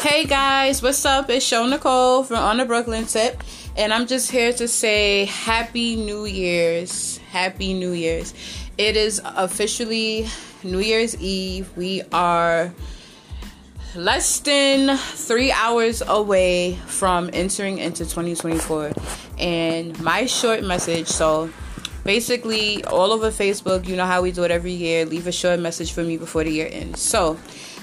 Hey guys, what's up? It's Show Nicole from On the Brooklyn Tip, and I'm just here to say Happy New Year's. Happy New Year's. It is officially New Year's Eve. We are less than three hours away from entering into 2024. And my short message so basically, all over Facebook, you know how we do it every year. Leave a short message for me before the year ends. So,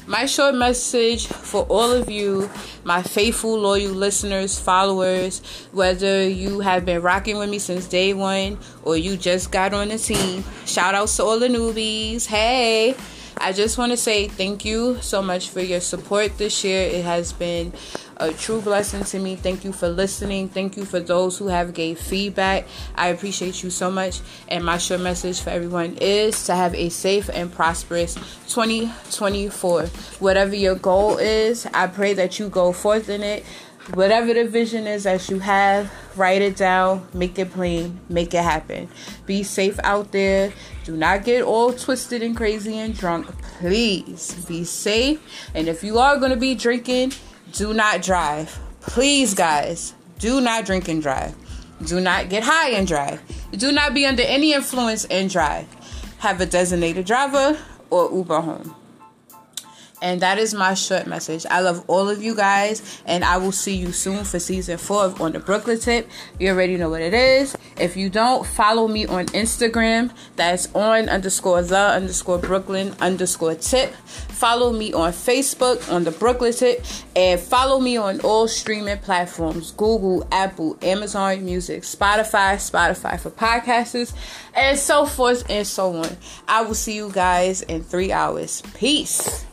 my short message for all of you, my faithful, loyal listeners, followers, whether you have been rocking with me since day one or you just got on the team, shout outs to all the newbies. Hey! I just want to say thank you so much for your support this year. It has been a true blessing to me. Thank you for listening. Thank you for those who have gave feedback. I appreciate you so much. And my short message for everyone is to have a safe and prosperous 2024. Whatever your goal is, I pray that you go forth in it whatever the vision is that you have, write it down, make it plain, make it happen. Be safe out there. Do not get all twisted and crazy and drunk. Please be safe. And if you are going to be drinking, do not drive. Please, guys, do not drink and drive. Do not get high and drive. Do not be under any influence and drive. Have a designated driver or Uber home. And that is my short message. I love all of you guys, and I will see you soon for season four of On the Brooklyn Tip. You already know what it is. If you don't, follow me on Instagram. That's on underscore the underscore Brooklyn underscore tip. Follow me on Facebook on the Brooklyn Tip, and follow me on all streaming platforms Google, Apple, Amazon Music, Spotify, Spotify for podcasters, and so forth and so on. I will see you guys in three hours. Peace.